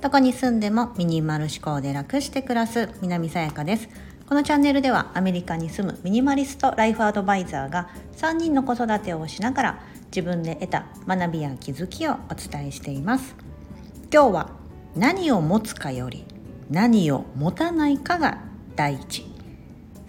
どこに住んでもミニマル思考で楽して暮らす南さやかです。このチャンネルではアメリカに住むミニマリストライフアドバイザーが3人の子育てをしながら自分で得た学びや気づきをお伝えしています。今日は何を持つかより何を持たないかが第一。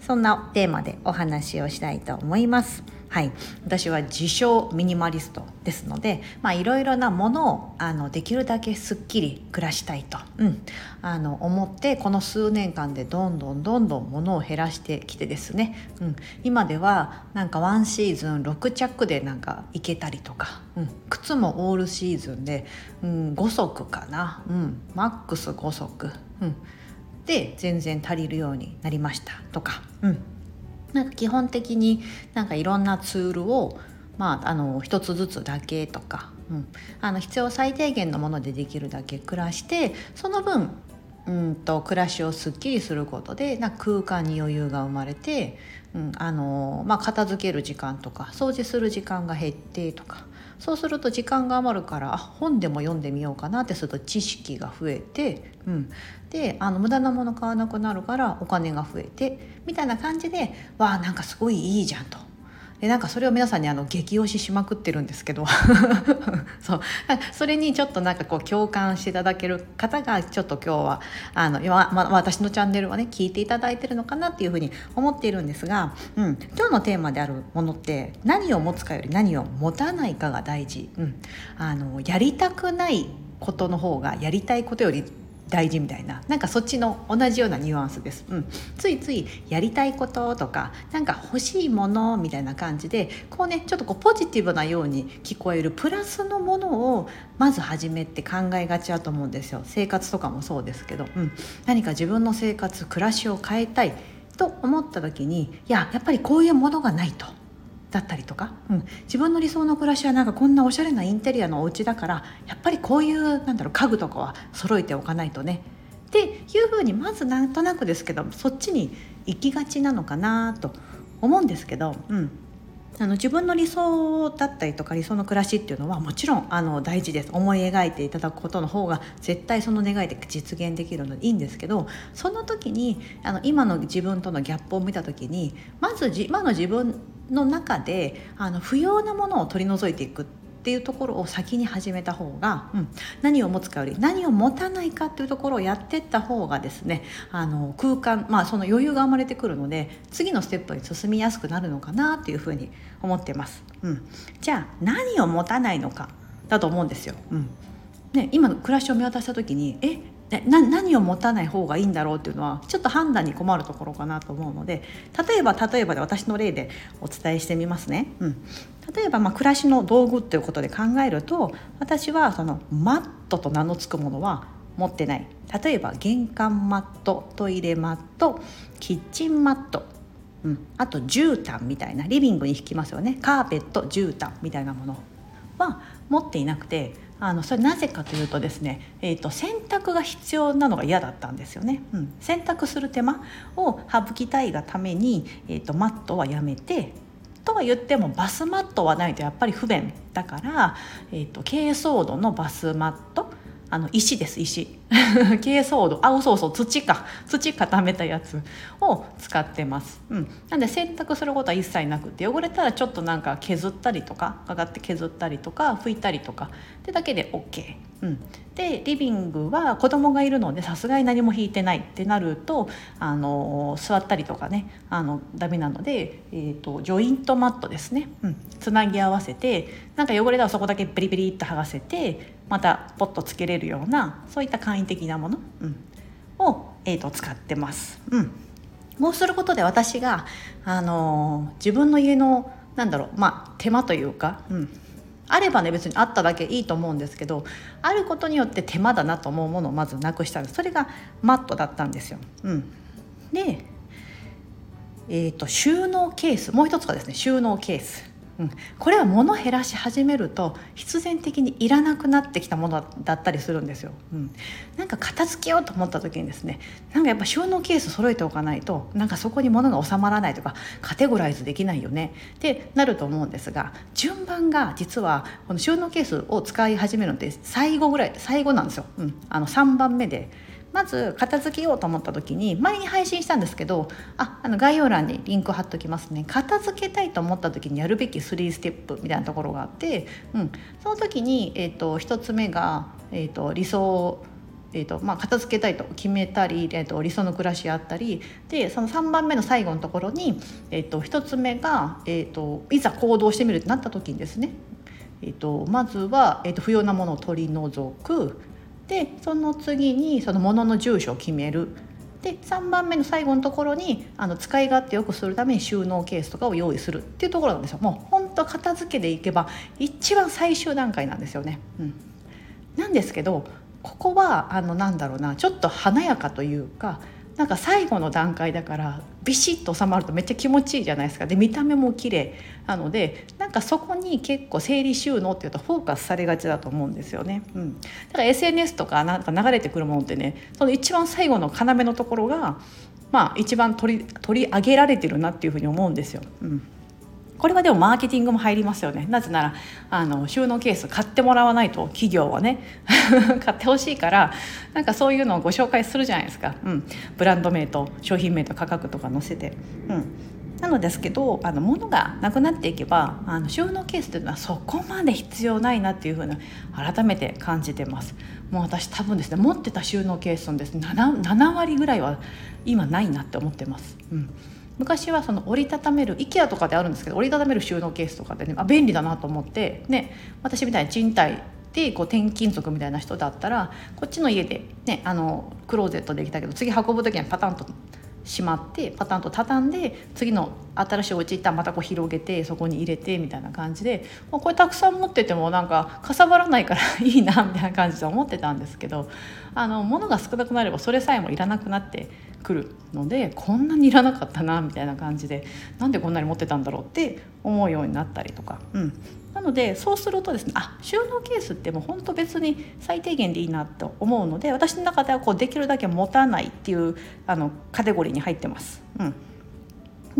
そんなテーマでお話をしたいと思います。はい、私は自称ミニマリストですのでいろいろなものをあのできるだけすっきり暮らしたいと、うん、あの思ってこの数年間でどんどんどんどんものを減らしてきてですね、うん、今ではなんかワンシーズン6着でなんかいけたりとか、うん、靴もオールシーズンで、うん、5足かな、うん、マックス5足、うん、で全然足りるようになりましたとか。うん。なんか基本的になんかいろんなツールをまあ、あの一つずつだけとか、うん、あの必要最低限のものでできるだけ暮らしてその分うんと暮らしをすっきりすることでな空間に余裕が生まれて、うんあのまあ、片付ける時間とか掃除する時間が減ってとかそうすると時間が余るから本でも読んでみようかなってすると知識が増えて、うん、であの無駄なもの買わなくなるからお金が増えてみたいな感じでわあなんかすごいいいじゃんと。でなんかそれを皆さんにあの激推ししまくってるんですけど。そう。それにちょっとなんかこう共感していただける方がちょっと今日はあのま、ま、私のチャンネルはね聞いていただいてるのかなっていうふうに思っているんですが、うん、今日のテーマであるものって何を持つかより何を持たないかが大事、うん、あのやりたくないことの方がやりたいことより大事みたいな。なんかそっちの同じようなニュアンスです、うん、ついついやりたいこととかなんか欲しいものみたいな感じでこうねちょっとこうポジティブなように聞こえるプラスのものをまず始めて考えがちだと思うんですよ。生活とかもそうですけど、うん、何か自分の生活暮らしを変えたいと思った時にいややっぱりこういうものがないと。だったりとか、うん、自分の理想の暮らしはなんかこんなおしゃれなインテリアのお家だからやっぱりこういうなんだろう家具とかは揃えておかないとね。っていうふうにまずなんとなくですけどそっちに行きがちなのかなと思うんですけど、うん、あの自分の理想だったりとか理想の暮らしっていうのはもちろんあの大事です。思い描いていただくことの方が絶対その願いで実現できるのでいいんですけどその時にあの今の自分とのギャップを見た時にまず今の自分の中であの不要なものを取り除いていくっていうところを先に始めた方が、うん、何を持つかより何を持たないかっていうところをやってった方がですねあの空間、まあ、その余裕が生まれてくるので次のステップに進みやすくなるのかなっていうふうに思ってます。うん、じゃあ何を持たないのかだと思うんですよ。うんね、今の暮らしを見渡した時にえな何を持たない方がいいんだろうっていうのはちょっと判断に困るところかなと思うので例えば例えばで私の例でお伝えしてみますね。うん、例えばまあ暮らしの道具っていうことで考えると私はそのマットと名の付くものは持ってない。例えば玄関マットトイレマットキッチンマット、うん、あと絨毯みたいなリビングに引きますよね。カーペット絨毯みたいなものは持っていなくてあのそれなぜかというとですね、えーと、洗濯が必要なのが嫌だったんですよね、うん、洗濯する手間を省きたいがために、えーと、マットはやめてとは言ってもバスマットはないとやっぱり不便だから、えーと、と珪藻土のバスマットあの石です石。珪藻土。あそうそう土か。土固めたやつを使ってます、うん、なんで洗濯することは一切なくて汚れたらちょっとなんか削ったりとかかかって削ったりとか拭いたりとか。ってだけで OK、うん、でリビングは子供がいるのでさすがに何も引いてないってなるとあの座ったりとかねあのダメなので、えーと、ジョイントマットですね、うん、つなぎ合わせてなんか汚れたらそこだけペリペリっと剥がせてまたポッとつけれるようなそういった簡易的なもの、うん、を、えーと、使ってます。うん、こうすることで私が、あのー、自分の家のなんだろう、まあ、手間というか、うん、あればね別にあっただけいいと思うんですけどあることによって手間だなと思うものをまずなくしたんですそれがマットだったんですよ。うん、で、えーと、収納ケースもう一つがですね収納ケース。うん、これは物減らし始めると必然的にいらなくなってきたものだったりするんですよ、うん、なんか片付けようと思った時にですねなんかやっぱ収納ケース揃えておかないとなんかそこに物が収まらないとかカテゴライズできないよね。ってなると思うんですが順番が実はこの収納ケースを使い始めるのって最後ぐらい最後なんですよ、うん、あの3番目でまず片付けようと思った時に前に配信したんですけどああの概要欄にリンク貼っときますね。片付けたいと思った時にやるべき3ステップみたいなところがあって、うん、その時に、えーと、1つ目が、えーと、理想えーとまあ、片付けたいと決めたり、えーと、理想の暮らしあったりでその3番目の最後のところに、えー、と1つ目が、えー、といざ行動してみるってなった時にですね、えー、とまずは、えー、と不要なものを取り除くでその次にそのもの住所を決める。で3番目の最後のところにあの使い勝手よくするために収納ケースとかを用意する。っていうところなんですよ。もうほんと片付けでいけば一番最終段階なんですよね。うん、なんですけどここはあのなんだろうなちょっと華やかというかなんか最後の段階だからビシッと収まるとめっちゃ気持ちいいじゃないですか。で見た目も綺麗なのでなんかそこに結構整理収納っていうとフォーカスされがちだと思うんですよね、うん、だから SNS とかなんか流れてくるものってねその一番最後の要のところがまあ一番取り取り上げられてるなっていうふうに思うんですよ。うん。これはでもマーケティングも入りますよね。なぜならあの収納ケース買ってもらわないと企業はね 買ってほしいからなんかそういうのをご紹介するじゃないですか、うん、ブランド名と商品名と価格とか載せて、うん、なのですけどあの物がなくなっていけばあの収納ケースというのはそこまで必要ないなっていうふうな改めて感じてます。もう私多分ですね持ってた収納ケースのです。ね 7, 7割ぐらいは今ないなって思ってます、うん。昔はその折りたためる IKEA とかであるんですけど折りたためる収納ケースとかでねあ便利だなと思ってね私みたいに賃貸でこう転勤族みたいな人だったらこっちの家で、ね、あのクローゼットできたけど次運ぶ時にはパタンとしまってパタンと畳んで次の新しいお家行ったらまたこう広げてそこに入れてみたいな感じでこれたくさん持っててもなんかかさばらないからいいなみたいな感じで思ってたんですけどあの物が少なくなればそれさえもいらなくなってくるのでこんなにいらなかったなみたいな感じでなんでこんなに持ってたんだろうって思うようになったりとか、うん、なのでそうするとですねあ収納ケースってもう本当別に最低限でいいなと思うので私の中ではこうできるだけ持たないっていうあのカテゴリーに入ってます。うん、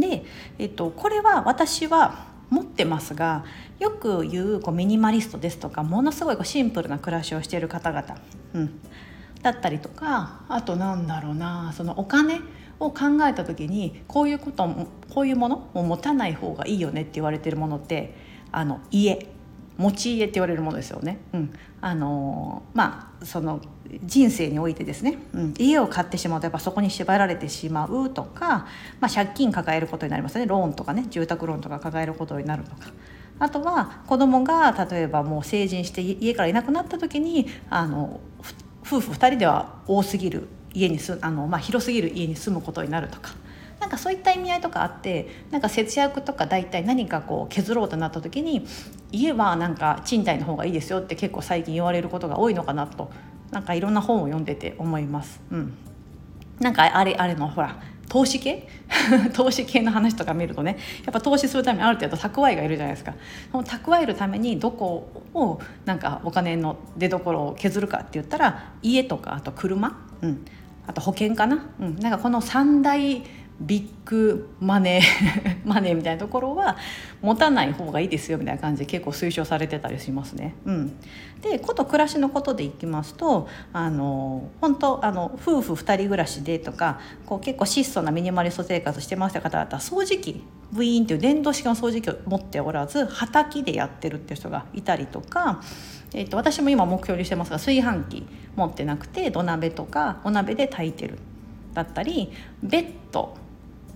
で、えっと、これは私は持ってますがよく言うこうミニマリストですとかものすごいこうシンプルな暮らしをしている方々、うん、だったりとかあとなんだろうなそのお金を考えた時にこういうこともこういうものを持たない方がいいよねって言われてるものってあの家持ち家って言われるものですよね。うん、あのまあその人生においてですね、うん、家を買ってしまうとやっぱそこに縛られてしまうとか、まあ、借金抱えることになりますねローンとかね住宅ローンとか抱えることになるとか。あとは子供が例えばもう成人して家からいなくなった時にあの夫婦2人では多すぎる家にすあの、まあ、広すぎる家に住むことになるとか。なんかそういった意味合いとかあってなんか節約とか大体何かこう削ろうとなった時に家はなんか賃貸の方がいいですよって結構最近言われることが多いのかなとなんかいろんな本を読んでて思います。うん、なんかあれあれのほら投資系？投資系の話とか見るとねやっぱ投資するためにある程度蓄えがいるじゃないですか。その蓄えるためにどこをなんかお金の出どころを削るかって言ったら家とかあと車、うん、あと保険かな,、うん、なんかこの3大ビッグマネー マネーみたいなところは持たない方がいいですよみたいな感じで結構推奨されてたりしますね。うん、でこと暮らしのことでいきますとあの本当あの夫婦2人暮らしでとかこう結構質素なミニマリスト生活してますって方だったら掃除機ブイーンっていう電動式の掃除機を持っておらず畑でやってるっていう人がいたりとか。えーと私も今目標にしてますが炊飯器持ってなくて土鍋とかお鍋で炊いてるだったりベッド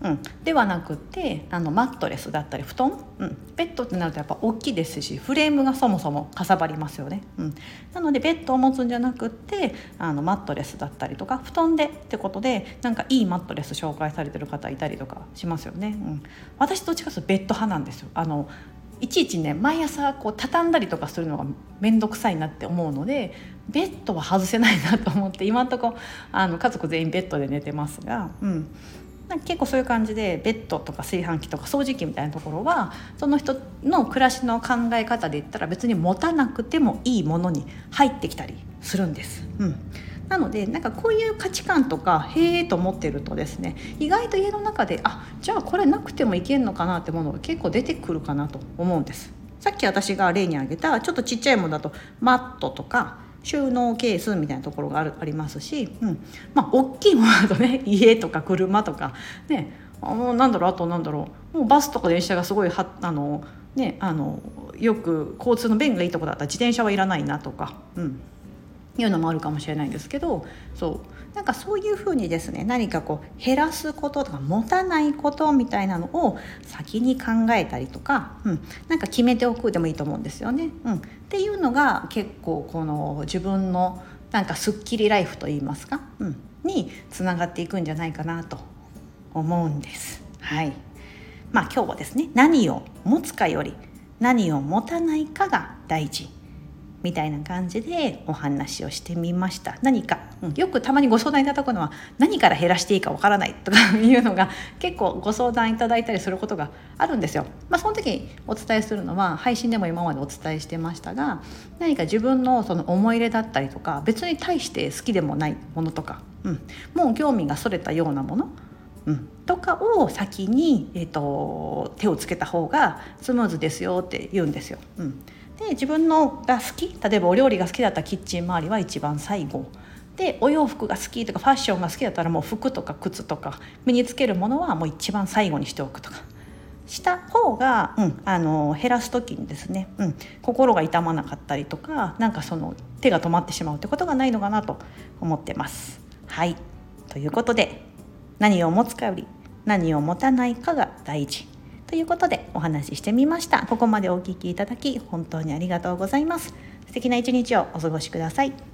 うん、ではなくてあのマットレスだったり布団、うん、ベッドってなるとやっぱ大きいですしフレームがそもそもかさばりますよね、うん、なのでベッドを持つんじゃなくってあのマットレスだったりとか布団でってことでなんかいいマットレス紹介されてる方いたりとかしますよね、うん、私どっちかというとベッド派なんですよ。あのいちいちね毎朝こう畳んだりとかするのが面倒くさいなって思うのでベッドは外せないなと思って今んとこあの家族全員ベッドで寝てますが、うん、なんか結構そういう感じでベッドとか炊飯器とか掃除機みたいなところはその人の暮らしの考え方で言ったら別に持たなくてもいいものに入ってきたりするんです。うんなのでなんかこういう価値観とかへえと思ってるとですね意外と家の中であじゃあこれなくてもいけんのかなってものが結構出てくるかなと思うんです。さっき私が例に挙げたちょっとちっちゃいものだとマットとか収納ケースみたいなところがあるありますし、うん。まあ、大きいものだとね 家とか車とかね。あなんだろうあとなんだろう。もうバスとか電車がすごいはあの、ね、あのよく交通の便がいいとこだったら自転車はいらないなとか、うん、いうのもあるかもしれないんですけどそう。なんかそういうふうにですね何かこう減らすこととか持たないことみたいなのを先に考えたりとか、うん、なんか決めておくでもいいと思うんですよね。うん、っていうのが結構この自分のなんかすっきりライフといいますか、うん、につながっていくんじゃないかなと思うんです。はい。まあ、今日はですね何を持つかより何を持たないかが大事。みたいな感じでお話をしてみました何か、うん、よくたまにご相談いただくのは何から減らしていいかわからないとかいうのが結構ご相談いただいたりすることがあるんですよ。まあ、その時お伝えするのは配信でも今までお伝えしてましたが何か自分のその思い入れだったりとか別に対して好きでもないものとか、うん、もう興味がそれたようなものうん、とかを先に、えーと、手をつけた方がスムーズですよって言うんですよ。うん、で自分のが好き例えばお料理が好きだったらキッチン周りは一番最後。でお洋服が好きとかファッションが好きだったらもう服とか靴とか身につけるものはもう一番最後にしておくとか。した方が、うん、あの減らす時にですね、うん、心が痛まなかったりとかなんかその手が止まってしまうってことがないのかなと思ってます。はい。ということで何を持つかより何を持たないかが大事。ということでお話ししてみました。ここまでお聴きいただき本当にありがとうございます。素敵な一日をお過ごしください。